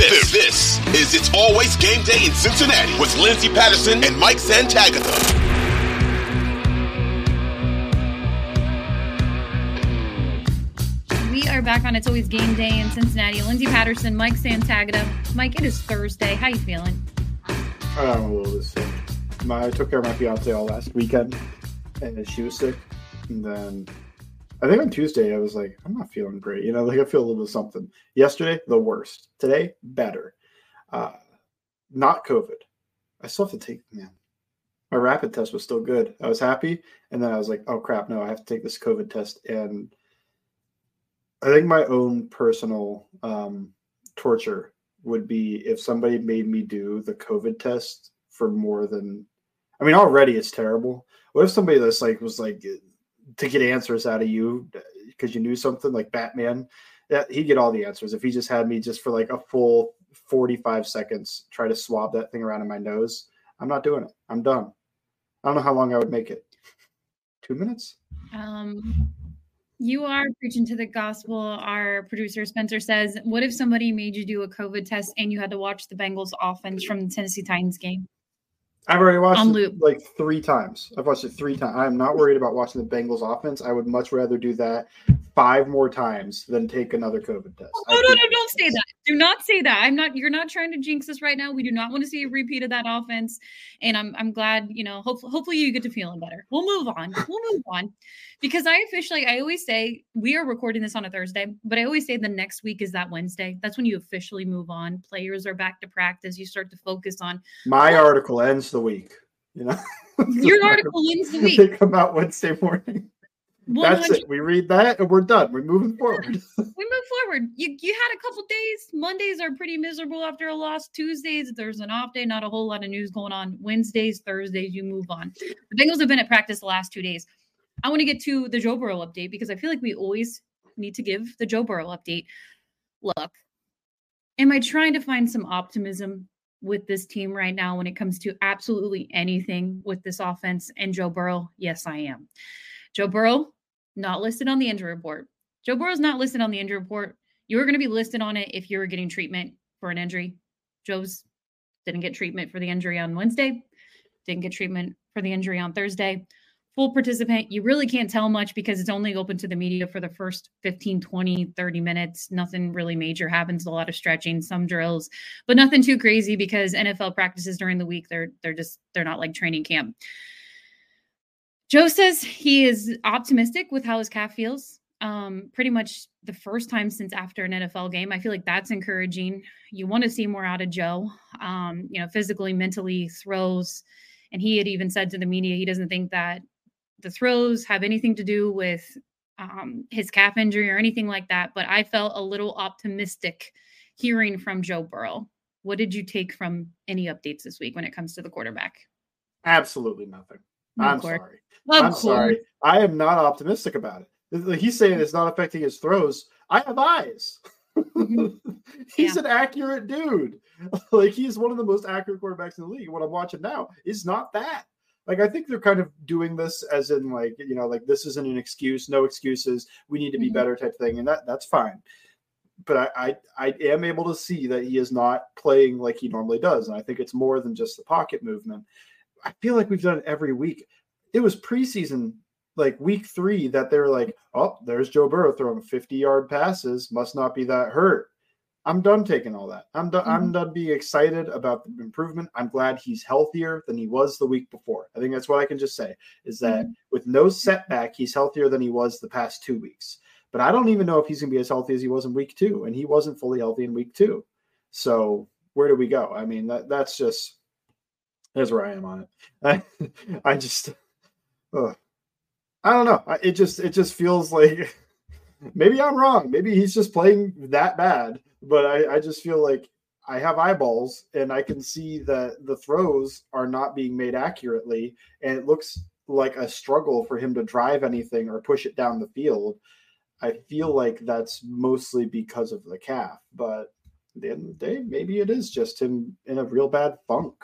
This, this is It's Always Game Day in Cincinnati with Lindsay Patterson and Mike Santagata. We are back on It's Always Game Day in Cincinnati. Lindsay Patterson, Mike Santagata. Mike, it is Thursday. How you feeling? I'm a little bit sick. My, I took care of my fiance all last weekend, and she was sick. And then I think on Tuesday I was like, I'm not feeling great. You know, like I feel a little bit of something. Yesterday, the worst. Today, better. Uh, not COVID. I still have to take man. My rapid test was still good. I was happy, and then I was like, oh crap, no, I have to take this COVID test. And I think my own personal um, torture would be if somebody made me do the COVID test for more than. I mean, already it's terrible. What if somebody that's like was like to get answers out of you because you knew something like Batman? That he'd get all the answers if he just had me just for like a full 45 seconds try to swab that thing around in my nose. I'm not doing it. I'm done. I don't know how long I would make it. Two minutes? Um, you are preaching to the gospel. Our producer Spencer says, "What if somebody made you do a COVID test and you had to watch the Bengals offense from the Tennessee Titans game?" I've already watched On it loop. like three times. I've watched it three times. I'm not worried about watching the Bengals offense. I would much rather do that five more times than take another COVID test. No, no, no, don't say that. Do not say that. I'm not. You're not trying to jinx us right now. We do not want to see a repeat of that offense. And I'm, I'm glad. You know, hopefully, hopefully you get to feeling better. We'll move on. We'll move on, because I officially, I always say we are recording this on a Thursday, but I always say the next week is that Wednesday. That's when you officially move on. Players are back to practice. You start to focus on My article ends the week. You know, your article ends the week. they come out Wednesday morning. That's it. We read that and we're done. We're moving forward. we move forward. You you had a couple days. Mondays are pretty miserable after a loss. Tuesdays there's an off day, not a whole lot of news going on. Wednesdays, Thursdays you move on. The Bengals have been at practice the last two days. I want to get to the Joe Burrow update because I feel like we always need to give the Joe Burrow update. Look, am I trying to find some optimism with this team right now when it comes to absolutely anything with this offense and Joe Burrow? Yes, I am. Joe Burrow, not listed on the injury report. Joe Burrow's not listed on the injury report. You were going to be listed on it if you were getting treatment for an injury. Joe's didn't get treatment for the injury on Wednesday, didn't get treatment for the injury on Thursday. Full participant. You really can't tell much because it's only open to the media for the first 15, 20, 30 minutes. Nothing really major happens, a lot of stretching, some drills, but nothing too crazy because NFL practices during the week, they're they're just they're not like training camp. Joe says he is optimistic with how his calf feels. Um, pretty much the first time since after an NFL game. I feel like that's encouraging. You want to see more out of Joe, um, you know, physically, mentally, throws. And he had even said to the media he doesn't think that the throws have anything to do with um, his calf injury or anything like that. But I felt a little optimistic hearing from Joe Burrow. What did you take from any updates this week when it comes to the quarterback? Absolutely nothing. I'm sorry. Of I'm course. sorry. I am not optimistic about it. He's saying it's not affecting his throws. I have eyes. Mhm. he's an accurate dude. Like he's one of the most accurate quarterbacks in the league. What I'm watching now is not that. Like I think they're kind of doing this as in like you know like this isn't an excuse, no excuses. We need to be Mhm. better type thing, and that that's fine. But I, I I am able to see that he is not playing like he normally does, and I think it's more than just the pocket movement. I feel like we've done it every week. It was preseason, like week three, that they were like, "Oh, there's Joe Burrow throwing 50 yard passes. Must not be that hurt." I'm done taking all that. I'm done. Mm-hmm. I'm done being excited about the improvement. I'm glad he's healthier than he was the week before. I think that's what I can just say is that mm-hmm. with no setback, he's healthier than he was the past two weeks. But I don't even know if he's going to be as healthy as he was in week two, and he wasn't fully healthy in week two. So where do we go? I mean, that that's just that's where I am on it. I, I just, I don't know. It just it just feels like maybe I'm wrong. Maybe he's just playing that bad. But I, I just feel like I have eyeballs and I can see that the throws are not being made accurately, and it looks like a struggle for him to drive anything or push it down the field. I feel like that's mostly because of the calf, but at the end of the day, maybe it is just him in a real bad funk.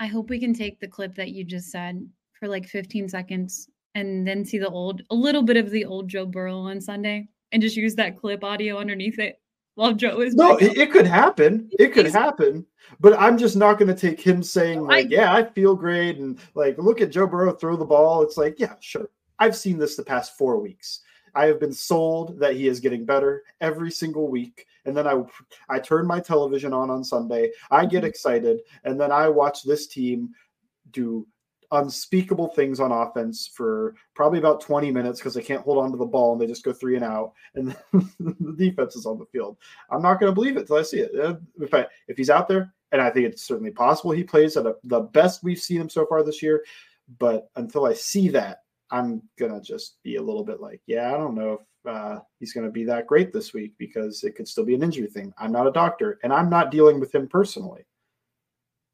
I hope we can take the clip that you just said for like 15 seconds and then see the old, a little bit of the old Joe Burrow on Sunday and just use that clip audio underneath it while Joe is. No, it, it, could happen. It could happen. But I'm just not going to take him saying, like, I, yeah, I feel great. And like, look at Joe Burrow throw the ball. It's like, yeah, sure. I've seen this the past four weeks. I have been sold that he is getting better every single week. And then I I turn my television on on Sunday. I get mm-hmm. excited, and then I watch this team do unspeakable things on offense for probably about 20 minutes because they can't hold on to the ball and they just go three and out and the defense is on the field. I'm not going to believe it till I see it. If I, if he's out there, and I think it's certainly possible he plays at a, the best we've seen him so far this year, but until I see that, I'm gonna just be a little bit like, yeah, I don't know if uh, he's gonna be that great this week because it could still be an injury thing. I'm not a doctor, and I'm not dealing with him personally.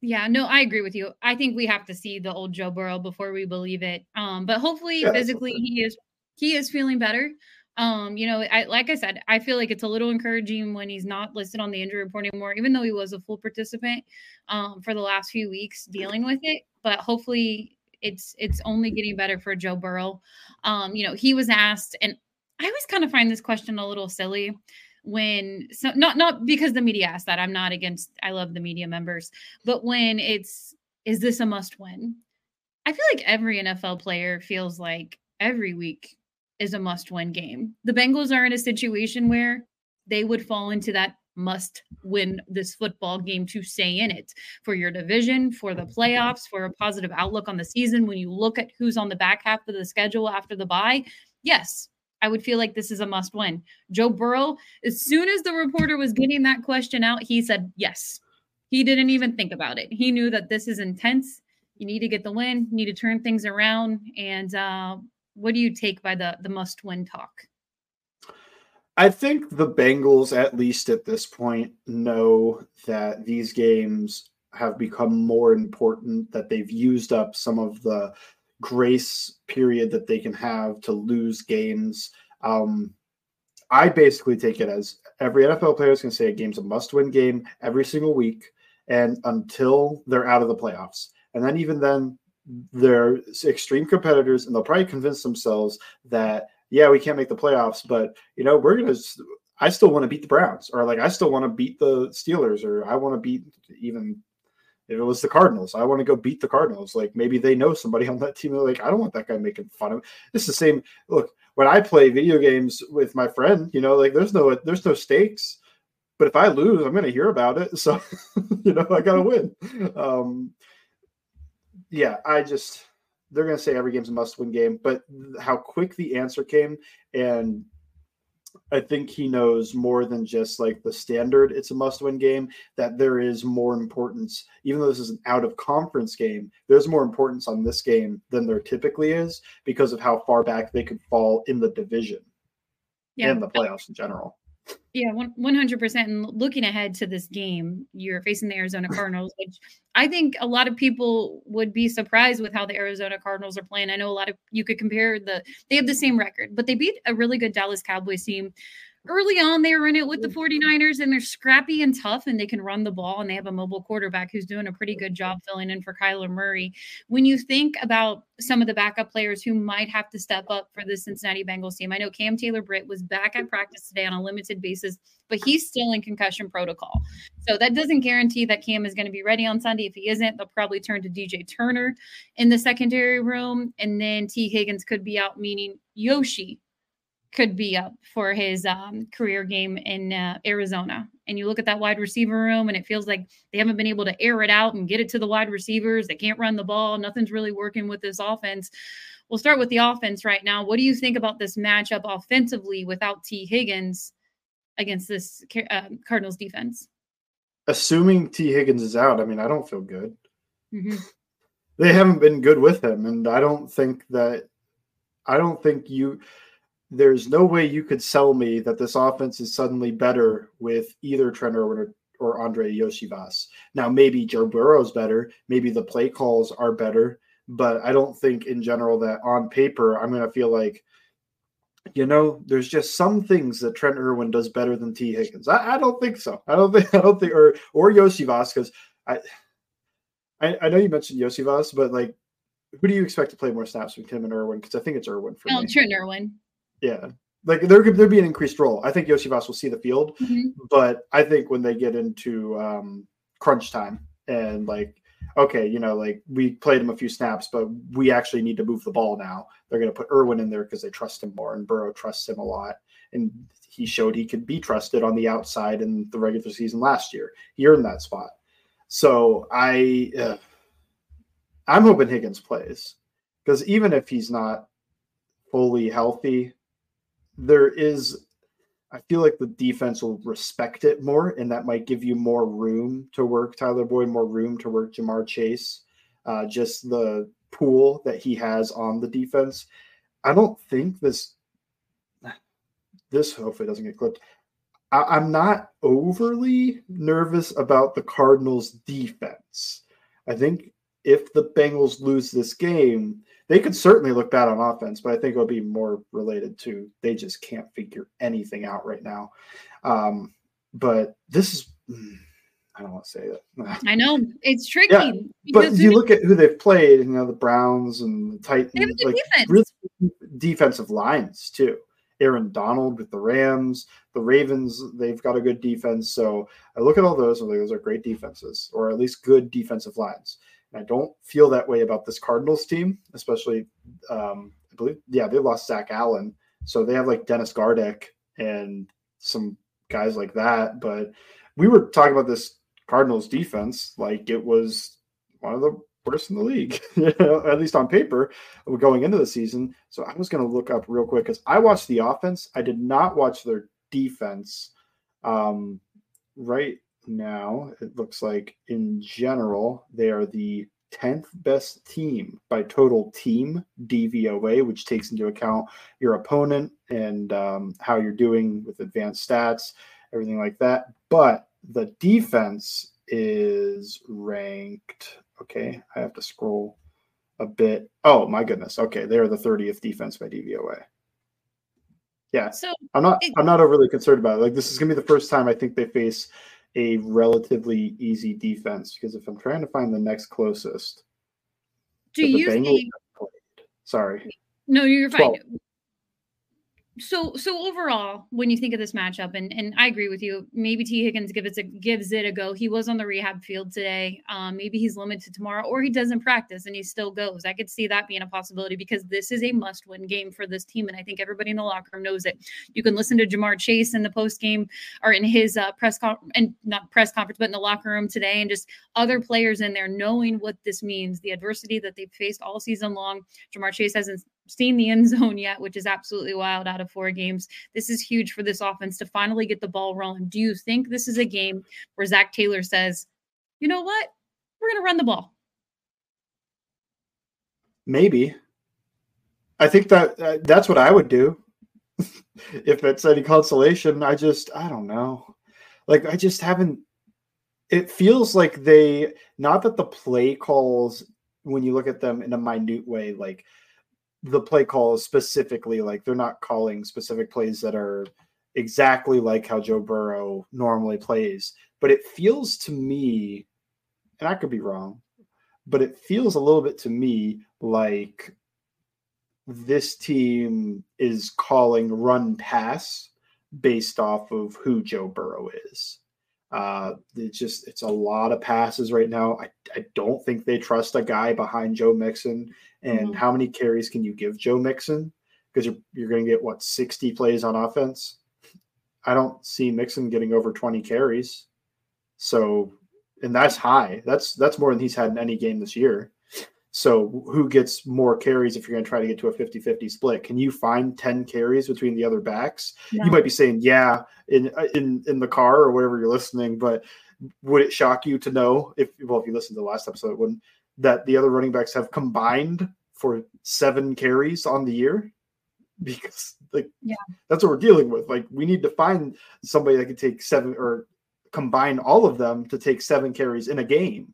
Yeah, no, I agree with you. I think we have to see the old Joe Burrow before we believe it. Um, but hopefully, yeah, physically, he is he is feeling better. Um, you know, I like I said, I feel like it's a little encouraging when he's not listed on the injury report anymore, even though he was a full participant um, for the last few weeks dealing with it. But hopefully, it's it's only getting better for Joe Burrow. Um, you know, he was asked, and I always kind of find this question a little silly when so not not because the media asked that. I'm not against I love the media members, but when it's is this a must win? I feel like every NFL player feels like every week is a must win game. The Bengals are in a situation where they would fall into that must win this football game to stay in it for your division, for the playoffs, for a positive outlook on the season. When you look at who's on the back half of the schedule after the bye, yes, I would feel like this is a must win. Joe Burrow, as soon as the reporter was getting that question out, he said yes. He didn't even think about it. He knew that this is intense. You need to get the win, you need to turn things around. And uh, what do you take by the the must win talk? I think the Bengals, at least at this point, know that these games have become more important, that they've used up some of the grace period that they can have to lose games. Um, I basically take it as every NFL player is going to say a game's a must win game every single week and until they're out of the playoffs. And then, even then, they're extreme competitors and they'll probably convince themselves that yeah, we can't make the playoffs, but you know, we're gonna. I still want to beat the Browns, or like I still want to beat the Steelers, or I want to beat even if it was the Cardinals. I want to go beat the Cardinals. Like maybe they know somebody on that team. They're like, I don't want that guy making fun of. Me. It's the same. Look, when I play video games with my friend, you know, like there's no there's no stakes. But if I lose, I'm to hear about it. So, you know, I got to win. Um, yeah, I just they're to say every game's a must-win game, but how quick the answer came, and I think he knows more than just like the standard. It's a must-win game. That there is more importance, even though this is an out-of-conference game. There's more importance on this game than there typically is because of how far back they could fall in the division yeah. and the playoffs in general. Yeah, one hundred percent. And looking ahead to this game, you're facing the Arizona Cardinals, which I think a lot of people would be surprised with how the Arizona Cardinals are playing. I know a lot of you could compare the they have the same record, but they beat a really good Dallas Cowboys team early on they were in it with the 49ers and they're scrappy and tough and they can run the ball and they have a mobile quarterback who's doing a pretty good job filling in for Kyler Murray. When you think about some of the backup players who might have to step up for the Cincinnati Bengals team, I know Cam Taylor Britt was back at practice today on a limited basis, but he's still in concussion protocol. So that doesn't guarantee that Cam is going to be ready on Sunday. If he isn't, they'll probably turn to DJ Turner in the secondary room and then Tee Higgins could be out, meaning Yoshi could be up for his um, career game in uh, Arizona. And you look at that wide receiver room, and it feels like they haven't been able to air it out and get it to the wide receivers. They can't run the ball. Nothing's really working with this offense. We'll start with the offense right now. What do you think about this matchup offensively without Tee Higgins against this uh, Cardinals defense? Assuming Tee Higgins is out, I mean, I don't feel good. Mm-hmm. They haven't been good with him, and I don't think that. I don't think you there's no way you could sell me that this offense is suddenly better with either Trent Irwin or, Andrei Iosivas. Now, maybe Joe Burrow's better, maybe the play calls are better, but I don't think in general that on paper I'm going to feel like, you know, there's just some things that Trent Irwin does better than Tee Higgins. I, I don't think so. I don't think I don't think or or Iosivas because I, I I know you mentioned Iosivas, but like who do you expect to play more snaps with Tim and Irwin? Because I think it's Irwin for oh, me. Trent Irwin. Yeah. Like there could there be an increased role. I think Iosivas will see the field, mm-hmm. but I think when they get into um, crunch time and like, okay, you know, like we played him a few snaps, but we actually need to move the ball now. They're going to put Irwin in there because they trust him more, and Burrow trusts him a lot, and he showed he could be trusted on the outside in the regular season last year. He earned that spot. So I, uh, I'm hoping Higgins plays because even if he's not fully healthy, there is I feel like the defense will respect it more, and that might give you more room to work Tyler Boyd, more room to work Ja'Marr Chase. Uh, just the pool that he has on the defense. I don't think this this hopefully doesn't get clipped. I, am not overly nervous about the Cardinals' defense. I think if the Bengals lose this game, they could certainly look bad on offense, but I think it'll be more related to they just can't figure anything out right now. Um, but this is, hmm, I don't want to say that. I know it's tricky. Yeah, but you look at who they've played, you know, the Browns and the Titans, like defense. really defensive lines too. Aaron Donald with the Rams, the Ravens, they've got a good defense. So I look at all those, and those are great defenses, or at least good defensive lines. I don't feel that way about this Cardinals team, especially um, I believe yeah they lost Zach Allen, so they have like Dennis Gardeck and some guys like that. But we were talking about this Cardinals defense like it was one of the worst in the league, you know, at least on paper going into the season. So I was going to look up real quick because I watched the offense. I did not watch their defense. Um, right now, it looks like in general, they are the 10th best team by total team DVOA, which takes into account your opponent and um, how you're doing with advanced stats, everything like that. But the defense is ranked. Okay, I have to scroll a bit. Oh my goodness. Okay, they're the 30th defense by DVOA. Yeah. So I'm not it, I'm not overly concerned about it. Like this is gonna be the first time I think they face a relatively easy defense because if I'm trying to find the next closest, do you think? Sorry. No, you're fine. 12 so so overall when you think of this matchup and and i agree with you maybe Tee Higgins gives it gives it a go. He was on the rehab field today. Um, maybe he's limited tomorrow or he doesn't practice and he still goes. I could see that being a possibility because this is a must win game for this team and i think everybody in the locker room knows it. You can listen to ja'marr chase in the post game or in his uh, press con- and not press conference but in the locker room today and just other players in there knowing what this means the adversity that they've faced all season long. Ja'marr chase hasn't seen the end zone yet, which is absolutely wild out of four games. This is huge for this offense to finally get the ball rolling. Do you think this is a game where Zac Taylor says, you know what? We're going to run the ball? Maybe. I think that uh, that's what I would do. if it's any consolation, I just, I don't know. Like, I just haven't. It feels like they, not that the play calls, when you look at them in a minute way, like, the play call is specifically like they're not calling specific plays that are exactly like how Joe Burrow normally plays. But it feels to me, and I could be wrong, but it feels a little bit to me like this team is calling run pass based off of who Joe Burrow is. Uh, it's just it's a lot of passes right now. I, I don't think they trust a guy behind Joe Mixon. And mm-hmm. how many carries can you give Joe Mixon? because you're you're going to get what 60 plays on offense. I don't see Mixon getting over 20 carries. So, and that's high. That's that's more than he's had in any game this year. So, who gets more carries if you're going to try to get to a 50-50 split? Can you find 10 carries between the other backs? No. You might be saying, "Yeah," in uh, in in the car or whatever you're listening, but would it shock you to know if well, if you listened to the last episode, wouldn't that the other running backs have combined for seven carries on the year? Because like Yeah. that's what we're dealing with. Like we need to find somebody that can take seven or combine all of them to take seven carries in a game.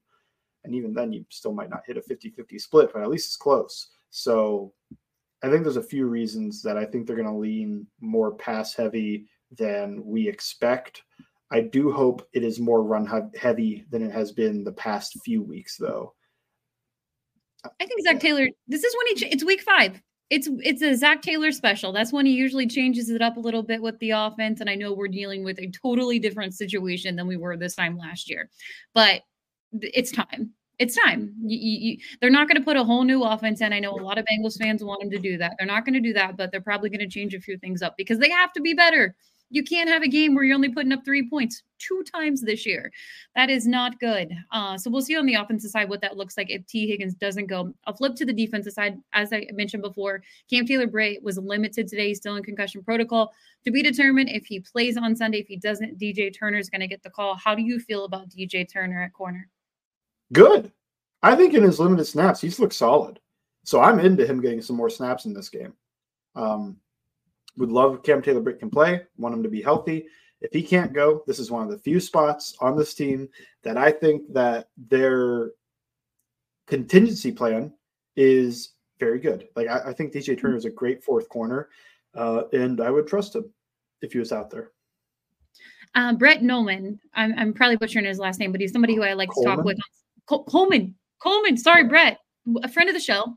And even then you still might not hit a 50-50 split, but at least it's close. So I think there's a few reasons that I think they're going to lean more pass heavy than we expect. I do hope it is more run heavy than it has been the past few weeks, though. I think Zac Taylor. This is when he. ch- It's week five. It's it's a Zac Taylor special. That's when he usually changes it up a little bit with the offense. And I know we're dealing with a totally different situation than we were this time last year, but it's time. It's time. You, you, you, they're not going to put a whole new offense in. I know a lot of Bengals fans want them to do that. They're not going to do that, but they're probably going to change a few things up because they have to be better. You can't have a game where you're only putting up three points two times this year. That is not good. Uh, so we'll see on the offensive side what that looks like if Tee Higgins doesn't go. I'll flip to the defensive side. As I mentioned before, Cam Taylor Bray was limited today. He's still in concussion protocol to be determined if he plays on Sunday. If he doesn't, DJ Turner is going to get the call. How do you feel about DJ Turner at corner? Good. I think in his limited snaps, he's looked solid. So I'm into him getting some more snaps in this game. Um, would love Cam Taylor Britt can play, want him to be healthy. If he can't go, this is one of the few spots on this team that I think that their contingency plan is very good. Like I, I think DJ Turner is a great fourth corner, uh, and I would trust him if he was out there. Um, Brett Nolan. I'm, I'm probably butchering his last name, but he's somebody who I like to talk with. Col- Kollmann. Kollmann. Sorry, Brett. A friend of the show.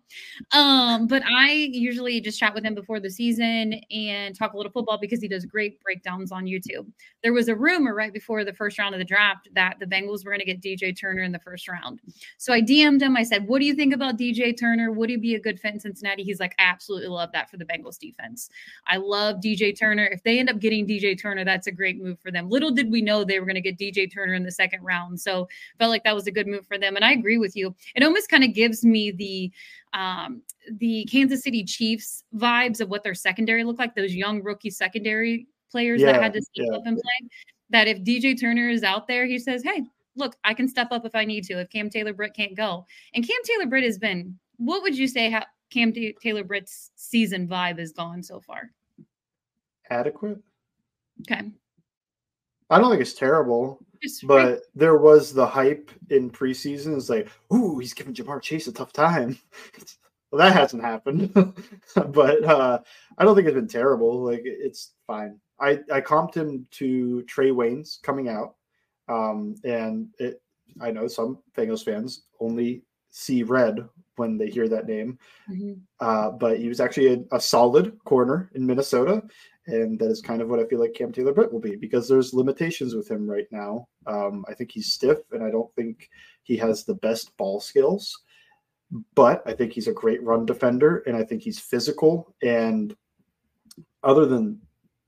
Um, but I usually just chat with him before the season and talk a little football because he does great breakdowns on YouTube. There was a rumor right before the first round of the draft that the Bengals were going to get DJ Turner in the first round. So I DM'd him. I said, What do you think about DJ Turner? Would he be a good fit in Cincinnati? He's like, I absolutely love that for the Bengals defense. I love DJ Turner. If they end up getting DJ Turner, that's a great move for them. Little did we know they were going to get DJ Turner in the second round. So felt like that was a good move for them. And I agree with you. It almost kind of gives me the um the Kansas City Chiefs vibes of what their secondary looked like, those young rookie secondary players that had to step yeah. up and play. That if DJ Turner is out there, he says, Hey, look, I can step up if I need to, if Cam Taylor Britt can't go. And Cam Taylor Britt has been, what would you say how Cam Ta- Taylor Britt's season vibe has gone so far? Adequate. Okay. I don't think it's terrible. But there was the hype in preseason. It's like, ooh, he's giving Ja'Marr Chase a tough time. well, that hasn't happened. but uh, I don't think it's been terrible. Like it's fine. I I comped him to Trae Waynes coming out, um, and it. I know some Bengals fans only see red when they hear that name, Mhm. uh, but he was actually a, a solid corner in Minnesota, and that is kind of what I feel like Cam Taylor Britt will be because there's limitations with him right now. Um, I think he's stiff, and I don't think he has the best ball skills, but I think he's a great run defender, and I think he's physical. And other than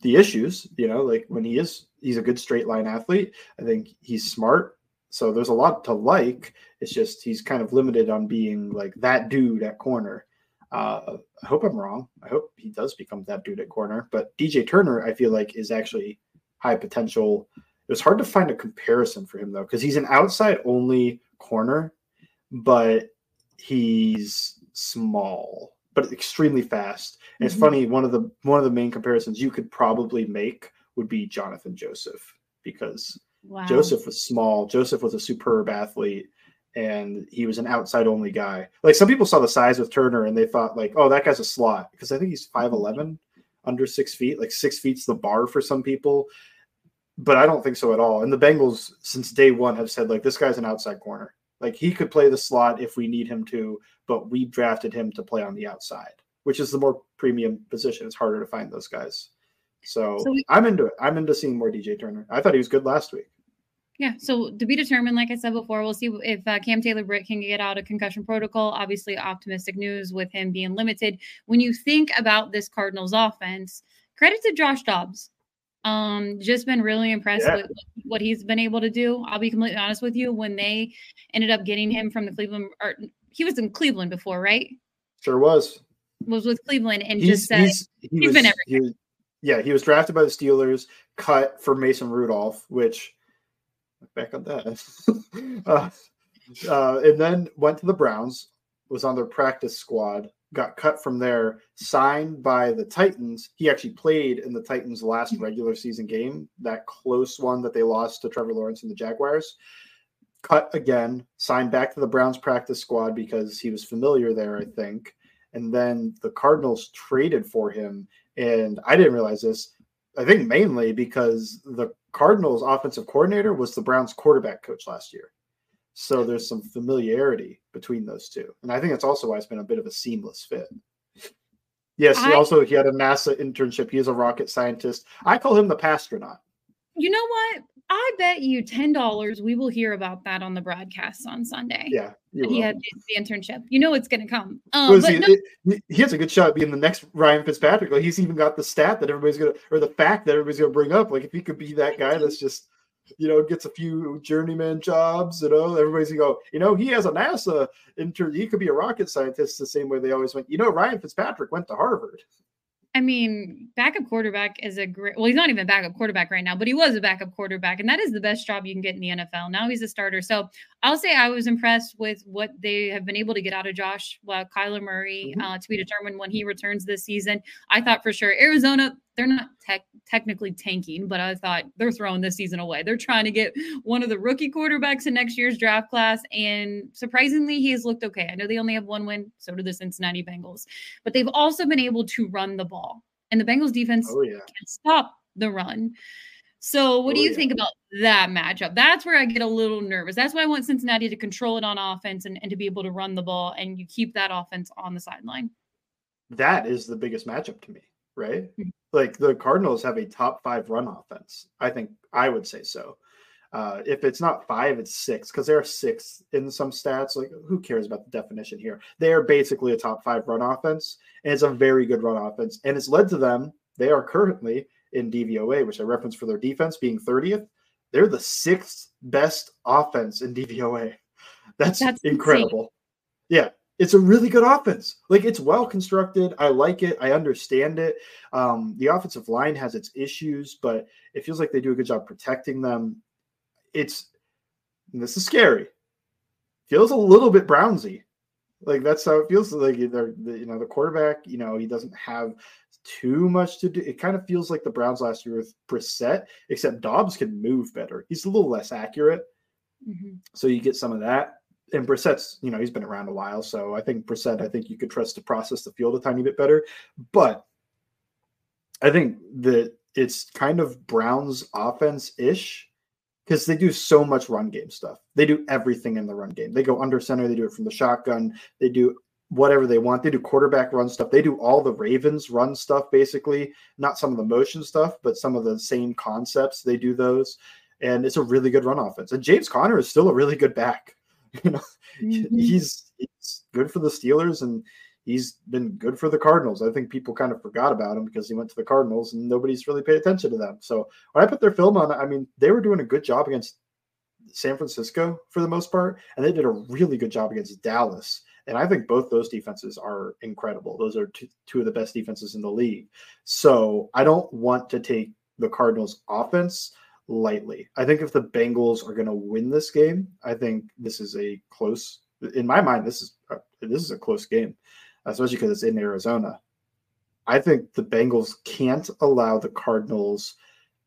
the issues, you know, like when he is, he's a good straight line athlete. I think he's smart. So there's a lot to like. It's just he's kind of limited on being like that dude at corner. Uh, I hope I'm wrong. I hope he does become that dude at corner. But DJ Turner, I feel like, is actually high potential. It was hard to find a comparison for him though, because he's an outside only corner, but he's small, but extremely fast. And it's Mhm. funny. One of the one of the main comparisons you could probably make would be Johnathan Joseph, because Wow. Joseph was small. Joseph was a superb athlete, and he was an outside only guy. Like some people saw the size of Turner and they thought like, oh, that guy's a slot because I think he's five eleven, under six feet. Like six feet's the bar for some people, but I don't think so at all. And the Bengals since day one have said like this guy's an outside corner. Like he could play the slot if we need him to, but we drafted him to play on the outside, which is the more premium position. It's harder to find those guys. So, So we- I'm into it. I'm into seeing more DJ Turner. I thought he was good last week. Yeah, so to be determined, like I said before, we'll see if uh, Cam Taylor Britt can get out of concussion protocol. Obviously, optimistic news with him being limited. When you think about this Cardinals offense, credit to Josh Dobbs. Um, just been really impressed yeah. with what he's been able to do. I'll be completely honest with you. When they ended up getting him from the Cleveland, or he was in Cleveland before, right? Sure was. Was with Cleveland and he's, just said he's, he he's was, been everything. He yeah, he was drafted by the Steelers, cut for Mason Rudolph, which back on that. uh, uh, and then went to the Browns, was on their practice squad, got cut from there, signed by the Titans. He actually played in the Titans' last regular season game, that close one that they lost to Trevor Lawrence and the Jaguars. Cut again, signed back to the Browns practice squad because he was familiar there, I think. And then the Cardinals traded for him. And I didn't realize this. I think mainly because the Cardinals offensive coordinator was the Browns quarterback coach last year. So there's some familiarity between those two. And I think that's also why it's been a bit of a seamless fit. Yes, I, he also he had a NASA internship. He is a rocket scientist. I call him the pastronaut. You know what? I bet you ten dollars we will hear about that on the broadcast on Sunday. Yeah, he had the internship. You know it's going to come. Um, he, no- it, he, has a good shot being the next Ryan Fitzpatrick. Like he's even got the stat that everybody's going to, or the fact that everybody's going to bring up. Like if he could be that guy that's just, you know, gets a few journeyman jobs. You know, everybody's going to go. You know, he has a NASA intern. He could be a rocket scientist the same way they always went. You know, Ryan Fitzpatrick went to Harvard. I mean, backup quarterback is a great. Well, he's not even backup quarterback right now, but he was a backup quarterback, and that is the best job you can get in the NFL. Now he's a starter. So I'll say I was impressed with what they have been able to get out of Josh well, Kyler Murray mm-hmm. uh, to be determined when he returns this season. I thought for sure Arizona they're not tech, technically tanking, but I thought they're throwing this season away. They're trying to get one of the rookie quarterbacks in next year's draft class. And surprisingly, he has looked okay. I know they only have one win, so do the Cincinnati Bengals, but they've also been able to run the ball. And the Bengals defense oh, yeah. can stop the run. So, what oh, do you yeah. think about that matchup? That's where I get a little nervous. That's why I want Cincinnati to control it on offense and, and to be able to run the ball and you keep that offense on the sideline. That is the biggest matchup to me, right? Mm-hmm like the Cardinals have a top five run offense. I think I would say so. Uh, if it's not five, it's six because they're six in some stats. Like, who cares about the definition here? They are basically a top five run offense, and it's a very good run offense. And it's led to them. They are currently in DVOA, which I referenced for their defense being 30th. They're the sixth best offense in DVOA. That's, That's incredible. Insane. Yeah it's a really good offense. Like it's well constructed. I like it. I understand it. Um, the offensive line has its issues, but it feels like they do a good job protecting them. It's this is scary. Feels a little bit Brownsy. Like that's how it feels. Like they're the, you know the quarterback. You know he doesn't have too much to do. It kind of feels like the Browns last year with Brissett, except Dobbs can move better. He's a little less accurate, mm-hmm. so you get some of that and Brissett's, you know, he's been around a while, so I think Brissett, I think you could trust to process the field a tiny bit better. But I think that it's kind of Browns offense ish because they do so much run game stuff. They do everything in the run game. They go under center, they do it from the shotgun, they do whatever they want. They do quarterback run stuff. They do all the Ravens run stuff, basically. Not some of the motion stuff, but some of the same concepts. They do those. And it's a really good run offense. And James Conner is still a really good back. You know, mm-hmm. he's he's good for the Steelers and he's been good for the Cardinals. I think people kind of forgot about him because he went to the Cardinals and nobody's really paid attention to them. So when I put their film on, I mean, they were doing a good job against San Francisco for the most part, and they did a really good job against Dallas. And I think both those defenses are incredible. Those are two, two of the best defenses in the league. So I don't want to take the Cardinals' offense lightly. I think if the Bengals are going to win this game, I think this is a close. In my mind, this is a, this is a close game, especially because it's in Arizona. I think the Bengals can't allow the Cardinals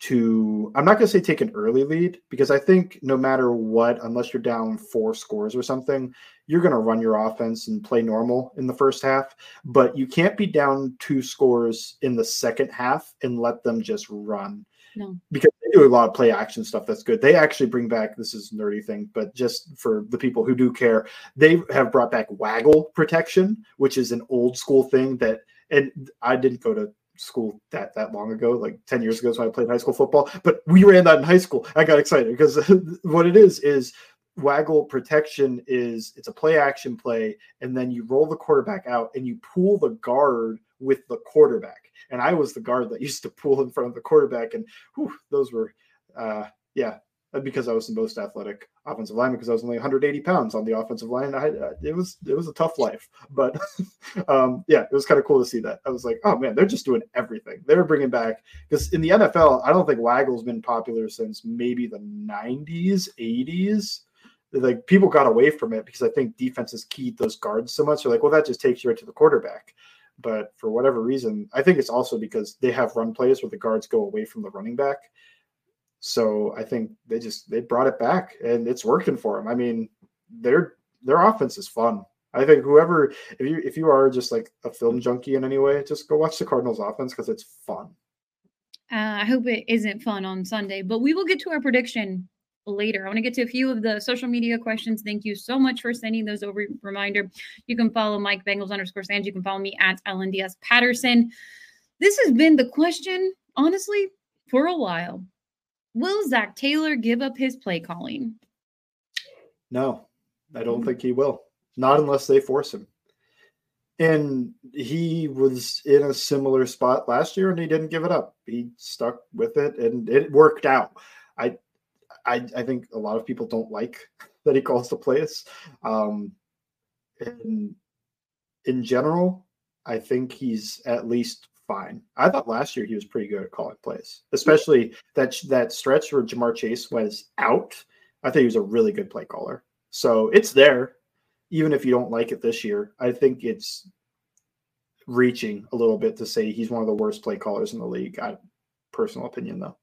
to. I'm not going to say take an early lead because I think no matter what, unless you're down four scores or something, you're going to run your offense and play normal in the first half. But you can't be down two scores in the second half and let them just run. No. Because they do a lot of play action stuff that's good. They actually bring back this is nerdy thing, but just for the people who do care, they have brought back waggle protection, which is an old school thing that and I didn't go to school that that long ago, like 10 years ago, so I played high school football. But we ran that in high school. I got excited because what it is is waggle protection is it's a play action play, and then you roll the quarterback out and you pull the guard with the quarterback. And I was the guard that used to pull in front of the quarterback, and whew, those were uh yeah, because I was the most athletic offensive lineman because I was only 180 pounds on the offensive line. I, it was it was a tough life, but um, yeah, it was kind of cool to see that. I was like, oh man, they're just doing everything. They're bringing back because in the NFL, I don't think Waggle's been popular since maybe the 90s, 80s. Like people got away from it because I think defenses keyed those guards so much. They're like, well, that just takes you right to the quarterback. But for whatever reason, I think it's also because they have run plays where the guards go away from the running back so I think they just they brought it back and it's working for them. I mean, their their offense is fun. I think whoever if you if you are just like a film junkie in any way, just go watch the Cardinals offense because it's fun. Uh, I hope it isn't fun on Sunday, but we will get to our prediction later. I want to get to a few of the social media questions. Thank you so much for sending those over. Reminder: you can follow Mike Bengals underscore Sands. You can follow me at LNDS Patterson. This has been the question, honestly, for a while. Will Zac Taylor give up his play calling? No, I don't think he will. Not unless they force him. And he was in a similar spot last year and he didn't give it up. He stuck with it and it worked out. I I, I think a lot of people don't like that he calls the plays. Um, and in general, I think he's at least fine. I thought last year he was pretty good at calling plays, especially that that stretch where Ja'Marr Chase was out. I think he was a really good play caller. So it's there, even if you don't like it this year. I think it's reaching a little bit to say he's one of the worst play callers in the league. I personal opinion though.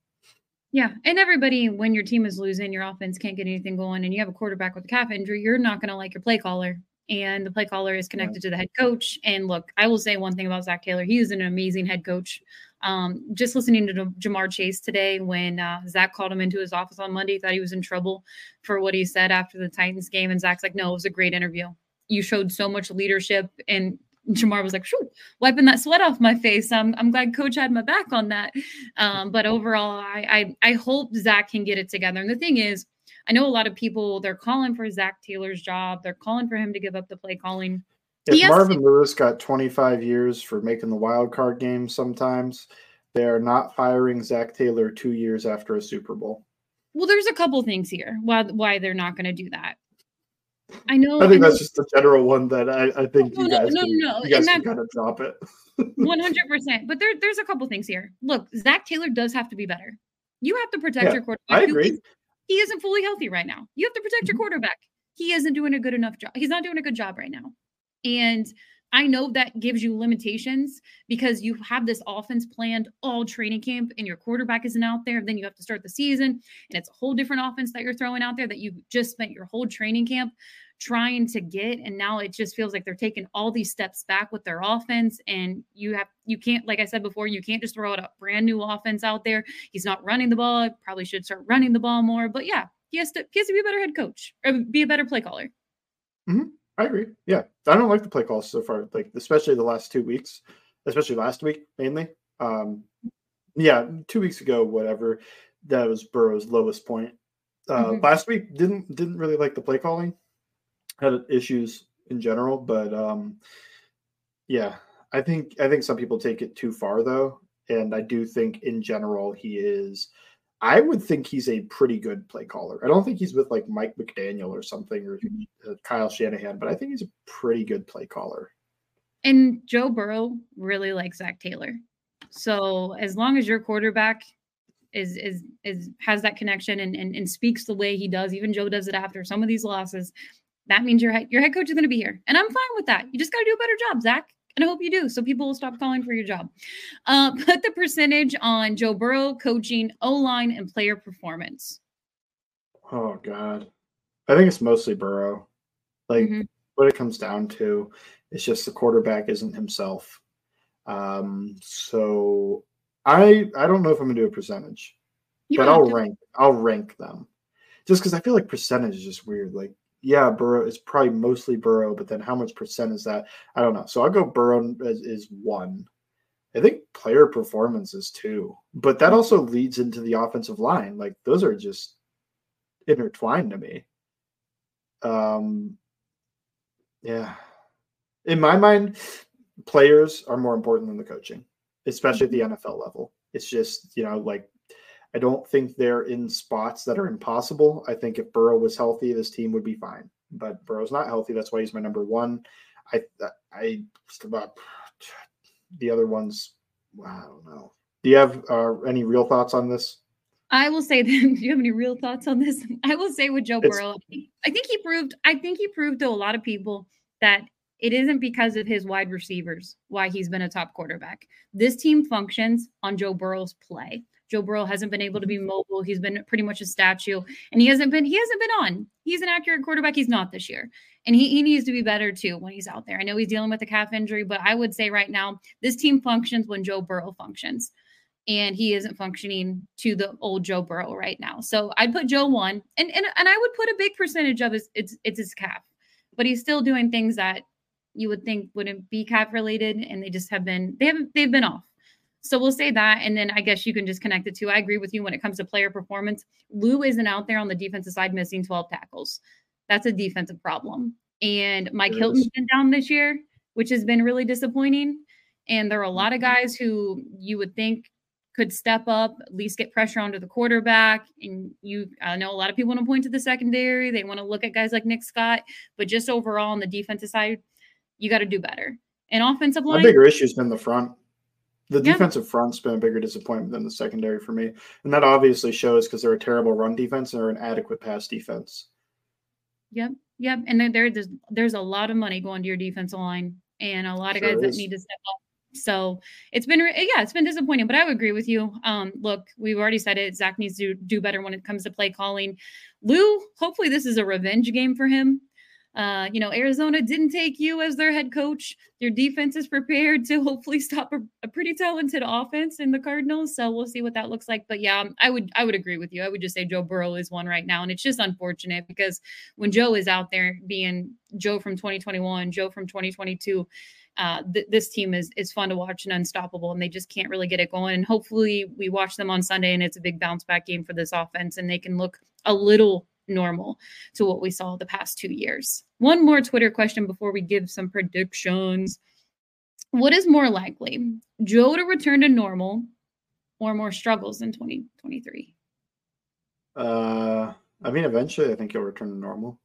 Yeah, and everybody, when your team is losing, your offense can't get anything going, and you have a quarterback with a calf injury, you're not going to like your play caller and the play caller is connected to the head coach. And look, I will say one thing about Zac Taylor: he is an amazing head coach. Um, just listening to Ja'Marr Chase today, when uh, Zac called him into his office on Monday, thought he was in trouble for what he said after the Titans game, and Zac's like, "No, it was a great interview. You showed so much leadership." And Ja'Marr was like, "Shoo, wiping that sweat off my face. I'm, I'm glad Coach had my back on that." Um, but overall, I, I I hope Zac can get it together. And the thing is I know a lot of people they're calling for Zac Taylor's job. They're calling for him to give up the play calling. If Marvin Lewis got 25 years for making the wild card game sometimes, they are not firing Zac Taylor two years after a Super Bowl. Well, there's a couple things here why why they're not going to do that. I know. I think that's just the general one that I, I think no, you guys no, can, no, you guys can kind of drop it. One hundred percent. But there, there's a couple things here. Look, Zac Taylor does have to be better. You have to protect yeah, your quarterback. I agree he isn't fully healthy right now. You have to protect your mm-hmm. quarterback. He isn't doing a good enough job. He's not doing a good job right now. And I know that gives you limitations because you have this offense planned all training camp and your quarterback isn't out there. Then you have to start the season and it's a whole different offense that you're throwing out there that you just spent your whole training camp trying to get and now it just feels like they're taking all these steps back with their offense and you have you can't like i said before you can't just throw out a brand new offense out there he's not running the ball probably should start running the ball more but yeah he has to he has to be a better head coach or be a better play caller mm-hmm. I agree yeah i don't like the play calls so far like especially the last two weeks especially last week mainly um yeah two weeks ago whatever that was burrow's lowest point uh, mm-hmm. last week didn't didn't really like the play calling had issues in general, but um, yeah, I think I think some people take it too far though, and I do think in general he is. I would think he's a pretty good play caller. I don't think he's with like Mike McDaniel or something or uh, Kyle Shanahan, but I think he's a pretty good play caller. And Joe Burrow really likes Zac Taylor. So as long as your quarterback is is is has that connection and, and and speaks the way he does, even Joe does it after some of these losses, that means your head, your head coach is going to be here. And I'm fine with that. You just got to do a better job, Zac. And I hope you do. So people will stop calling for your job. Uh, put the percentage on Joe Burrow coaching O line and player performance. Oh, God. I think it's mostly Burrow. Like mm-hmm. what it comes down to is just the quarterback isn't himself. Um, so I I don't know if I'm gonna do a percentage, you but I'll rank I'll rank them just because I feel like percentage is just weird. Like yeah, Burrow is probably mostly Burrow, but then how much percent is that? I don't know. So I'll go Burrow as is one, I think player performances two, but that also leads into the offensive line. Like those are just intertwined to me. Um, yeah, in my mind, players are more important than the coaching, especially at the NFL level. It's just you know like I don't think they're in spots that are impossible. I think if Burrow was healthy, this team would be fine. But Burrow's not healthy. That's why he's my number one. I I about the other ones. I don't know. Do you have uh, any real thoughts on this? I will say that. Do you have any real thoughts on this? I will say with Joe it's, Burrow, I think he proved. I think he proved to a lot of people that it isn't because of his wide receivers why he's been a top quarterback. This team functions on Joe Burrow's play. Joe Burrow hasn't been able to be mm-hmm. mobile. He's been pretty much a statue, and he hasn't been. He hasn't been on. He's an accurate quarterback. He's not this year, and he, he needs to be better too when he's out there. I know he's dealing with a calf injury, but I would say right now this team functions when Joe Burrow functions, and he isn't functioning to the old Joe Burrow right now. So I'd put Joe one, and and and I would put a big percentage of his it's it's his calf, but he's still doing things that you would think wouldn't be calf related, and they just have been they haven't they've been off. So we'll say that. And then I guess you can just connect it to I agree with you when it comes to player performance. Lou isn't out there on the defensive side missing 12 tackles. That's a defensive problem. And Mike Hilton's been down this year, which has been really disappointing. And there are a lot of mm-hmm. guys who you would think could step up, at least get pressure onto the quarterback. And you, I know a lot of people want to point to the secondary. They want to look at guys like Nick Scott, but just overall on the defensive side, you got to do better. And offensive line, the bigger issue has been the front. The yeah. defensive front's been a bigger disappointment than the secondary for me. And that obviously shows because they're a terrible run defense and they're an adequate pass defense. Yep. Yep. And then there, there's there's a lot of money going to your defensive line and a lot of sure guys is. that need to step up. So it's been yeah, it's been disappointing, but I would agree with you. Um, look, we've already said it. Zac needs to do better when it comes to play calling. Lou, hopefully this is a revenge game for him. Uh, you know, Arizona didn't take you as their head coach. Your defense is prepared to hopefully stop a, a, pretty talented offense in the Cardinals. So we'll see what that looks like. But yeah, I would I would agree with you. I would just say Joe Burrow is one right now, and it's just unfortunate because when Joe is out there being Joe from 2021, Joe from 2022. Uh, th- this team is is fun to watch and unstoppable, and they just can't really get it going. And hopefully, we watch them on Sunday, and it's a big bounce back game for this offense, and they can look a little normal to what we saw the past two years. One more Twitter question before we give some predictions. What is more likely, Joe to return to normal or more struggles in 2023? Uh, I mean, eventually, I think he'll return to normal.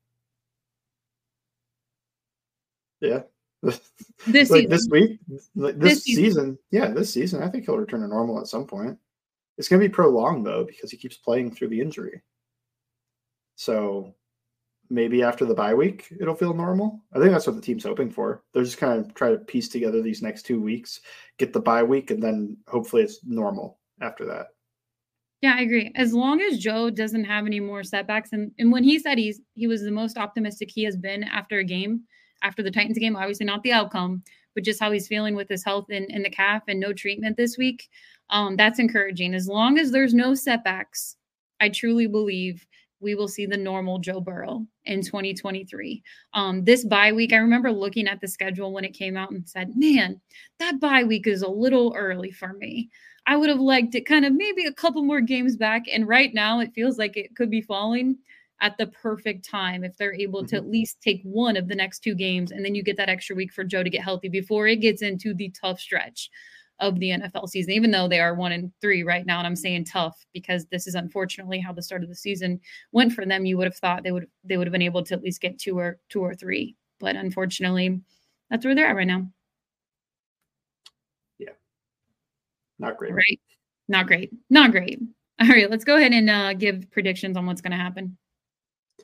Yeah. this like season. this week, like this, this season. season, yeah, this season, I think he'll return to normal at some point. It's going to be prolonged though because he keeps playing through the injury. So maybe after the bye week, it'll feel normal. I think that's what the team's hoping for. They're just kind of trying to piece together these next two weeks, get the bye week, and then hopefully it's normal after that. Yeah, I agree. As long as Joe doesn't have any more setbacks, and, and when he said he's he was the most optimistic he has been after a game, after the Titans game, obviously not the outcome, but just how he's feeling with his health in, in the calf and no treatment this week. Um, that's encouraging. As long as there's no setbacks, I truly believe we will see the normal Joe Burrow in 2023. Um, this bye week, I remember looking at the schedule when it came out and said, man, that bye week is a little early for me. I would have liked it kind of maybe a couple more games back. And right now, it feels like it could be falling at the perfect time if they're able to mm-hmm. at least take one of the next two games. And then you get that extra week for Joe to get healthy before it gets into the tough stretch of the NFL season, even though they are one and three right now. And I'm saying tough because this is unfortunately how the start of the season went for them. You would have thought they would they would have been able to at least get two or two or three, but unfortunately, that's where they're at right now. Yeah, not great. Right, not great, not great. All right, let's go ahead and uh, give predictions on what's going to happen.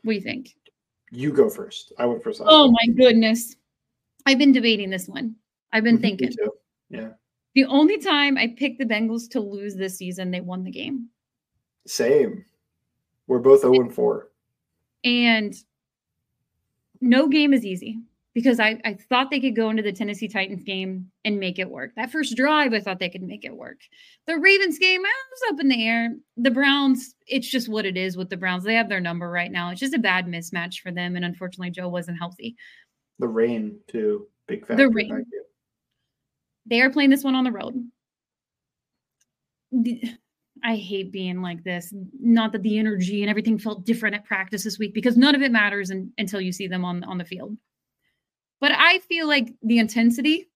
What do you think? You go first. I went first. Oh my goodness, I've been debating this one. I've been mm-hmm, thinking. Yeah. The only time I picked the Bengals to lose this season, they won the game. Same. We're both 0 and 4. And no game is easy because I, I thought they could go into the Tennessee Titans game and make it work. That first drive, I thought they could make it work. The Ravens game, I was up in the air. The Browns, it's just what it is with the Browns. They have their number right now. It's just a bad mismatch for them. And unfortunately, Joe wasn't healthy. The rain, too. Big factor. The rain. They are playing this one on the road. I hate being like this. Not that the energy and everything felt different at practice this week because none of it matters in, until you see them on on the field. But I feel like the intensity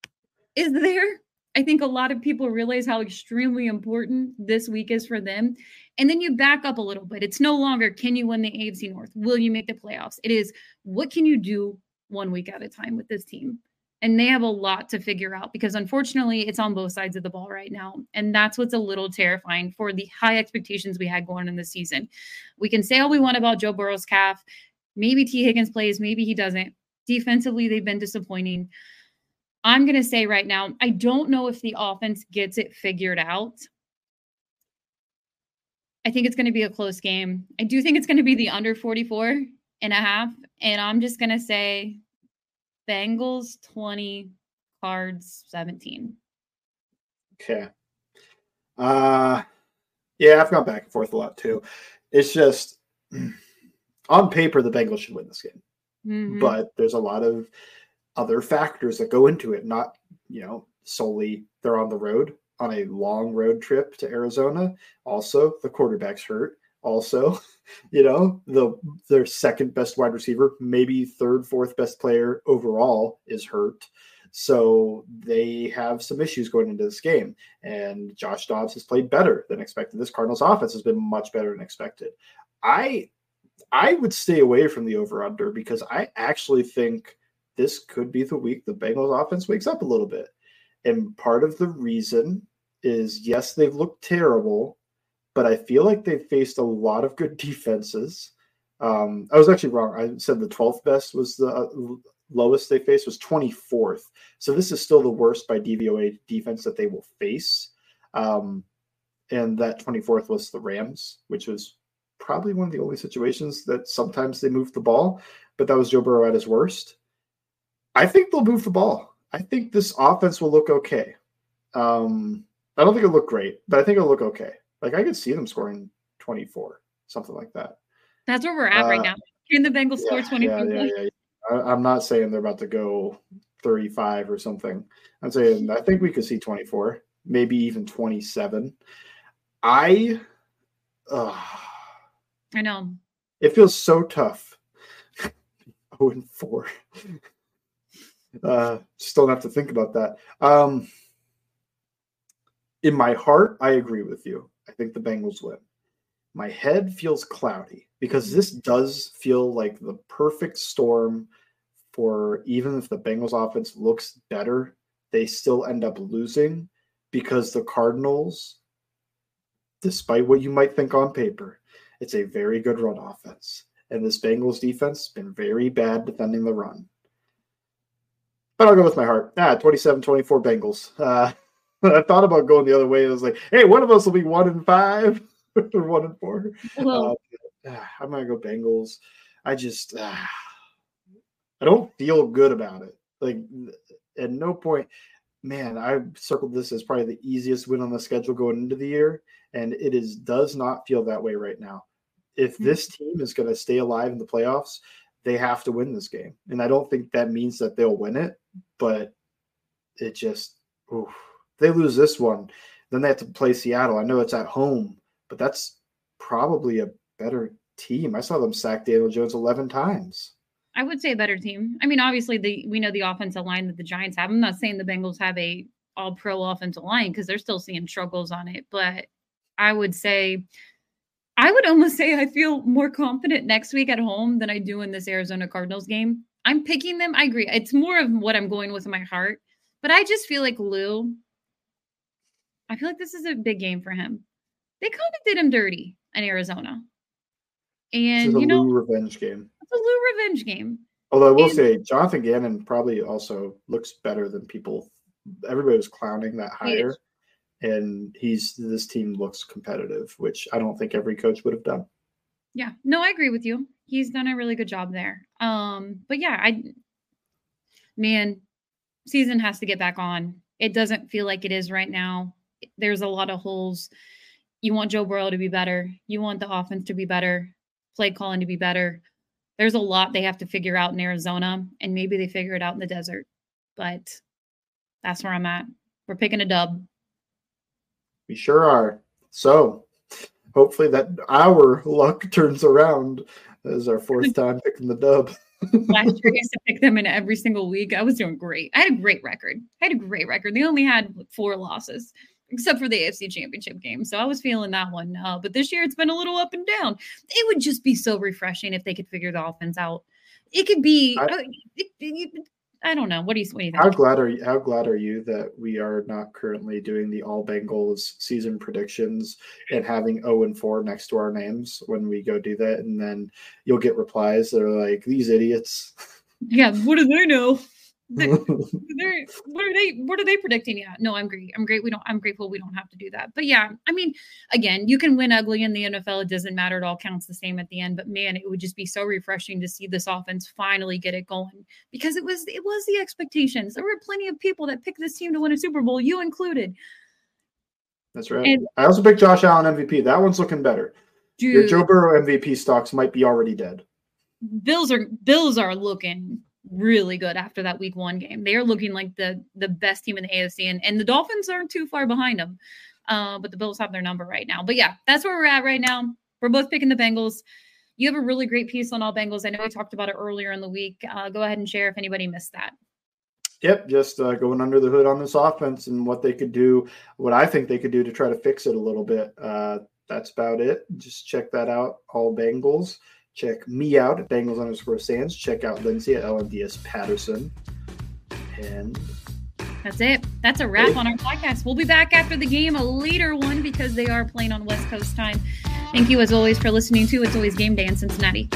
is there. I think a lot of people realize how extremely important this week is for them. And then you back up a little bit. It's no longer can you win the AFC North? Will you make the playoffs? It is what can you do one week at a time with this team? And they have a lot to figure out because unfortunately it's on both sides of the ball right now. And that's what's a little terrifying for the high expectations we had going in the season. We can say all we want about Joe Burrow's calf. Maybe Tee Higgins plays, maybe he doesn't. Defensively, they've been disappointing. I'm going to say right now, I don't know if the offense gets it figured out. I think it's going to be a close game. I do think it's going to be the under 44 and a half. And I'm just going to say Bengals 20, cards 17. Okay. Uh yeah, I've gone back and forth a lot too. It's just on paper the Bengals should win this game. Mm-hmm. But there's a lot of other factors that go into it, not, you know, solely they're on the road on a long road trip to Arizona. Also, the quarterback's hurt. Also, you know, the their second best wide receiver, maybe third, fourth best player overall is hurt. So they have some issues going into this game. And Josh Dobbs has played better than expected. This Cardinals offense has been much better than expected. I I would stay away from the over under because I actually think this could be the week the Bengals offense wakes up a little bit. And part of the reason is yes, they've looked terrible, but I feel like they've faced a lot of good defenses. Um, I was actually wrong. I said the 12th best was the uh, lowest they faced was 24th. So this is still the worst by DVOA defense that they will face. Um, and that 24th was the Rams, which was probably one of the only situations that sometimes they move the ball, but that was Joe Burrow at his worst. I think they'll move the ball. I think this offense will look okay. Um, I don't think it'll look great, but I think it'll look okay. Like I could see them scoring 24, something like that. That's where we're at uh, right now. Can the Bengals yeah, score 24? Yeah, yeah. I, I'm not saying they're about to go 35 or something. I'm saying I think we could see 24, maybe even 27. I, uh, I know it feels so tough. 0 and 4. Uh, just don't have to think about that. Um, in my heart, I agree with you. I think the Bengals win. My head feels cloudy because this does feel like the perfect storm for even if the Bengals offense looks better, they still end up losing because the Cardinals, despite what you might think on paper, it's a very good run offense. And this Bengals defense has been very bad defending the run. But I'll go with my heart. Ah, 27 24 Bengals. Uh, I thought about going the other way. I was like, hey, one of us will be one and five or one and four. Well, uh, I'm to go Bengals. I just, uh, I don't feel good about it. Like, at no point, man, I circled this as probably the easiest win on the schedule going into the year. And it is does not feel that way right now. If hmm. this team is going to stay alive in the playoffs, they have to win this game. And I don't think that means that they'll win it, but it just, oof. They lose this one, then they have to play Seattle. I know it's at home, but that's probably a better team. I saw them sack Daniel Jones 11 times. I would say a better team. I mean, obviously, the we know the offensive line that the Giants have. I'm not saying the Bengals have a all pro offensive line because they're still seeing struggles on it, but I would say I would almost say I feel more confident next week at home than I do in this Arizona Cardinals game. I'm picking them. I agree. It's more of what I'm going with in my heart. But I just feel like Lou, I feel like this is a big game for him. They kind of did him dirty in Arizona. And you know, revenge game. It's a Lou revenge game. Although I will and, say Jonathan Gannon probably also looks better than people everybody was clowning that hire and he's this team looks competitive, which I don't think every coach would have done. Yeah, no, I agree with you. He's done a really good job there. Um, but yeah, I man, season has to get back on. It doesn't feel like it is right now. There's a lot of holes. You want Joe Burrow to be better. You want the offense to be better, play calling to be better. There's a lot they have to figure out in Arizona, and maybe they figure it out in the desert. But that's where I'm at. We're picking a dub We sure are. So hopefully that our luck turns around as our fourth time picking the dub. Last year, I used to pick them in every single week. I was doing great. I had a great record. I had a great record. They only had four losses, except for the AFC Championship game. So I was feeling that one. Uh, but this year, it's been a little up and down. It would just be so refreshing if they could figure the offense out. It could be. I, uh, it, it, I don't know. What do you, what do you think? How glad are you? How glad are you that we are not currently doing the All Bengals season predictions and having zero and four next to our names when we go do that, and then you'll get replies that are like these idiots. Yeah, what do they know? they're, what are they what are they predicting? Yeah no i'm great. I'm great. We don't i'm grateful we don't have to do that. But yeah i mean again you can win ugly in the nfl it doesn't matter it all. Counts the same at the end. But man it would just be so refreshing to see this offense finally get it going because it was it was the expectations. There were plenty of people that picked this team to win a super bowl you included. That's right. And, i also picked josh allen mvp that one's looking better. Dude, your joe burrow mvp stocks might be already dead. Bills are bills are looking really good after that week one game. They are looking like the the best team in the AFC, and, and the Dolphins aren't too far behind them. Uh, but the Bills have their number right now. But yeah, that's where we're at right now. We're both picking the Bengals. You have a really great piece on all Bengals. I know we talked about it earlier in the week. Uh, go ahead and share if anybody missed that. Yep, just uh, going under the hood on this offense and what they could do, what I think they could do to try to fix it a little bit. Uh, that's about it. Just check that out. All Bengals. Check me out at Bengals underscore Sands. Check out Lindsay at LMDS Patterson. And that's it. That's a wrap on our podcast. We'll be back after the game, a later one because they are playing on West Coast time. Thank you, as always, for listening to It's Always Game Day in Cincinnati.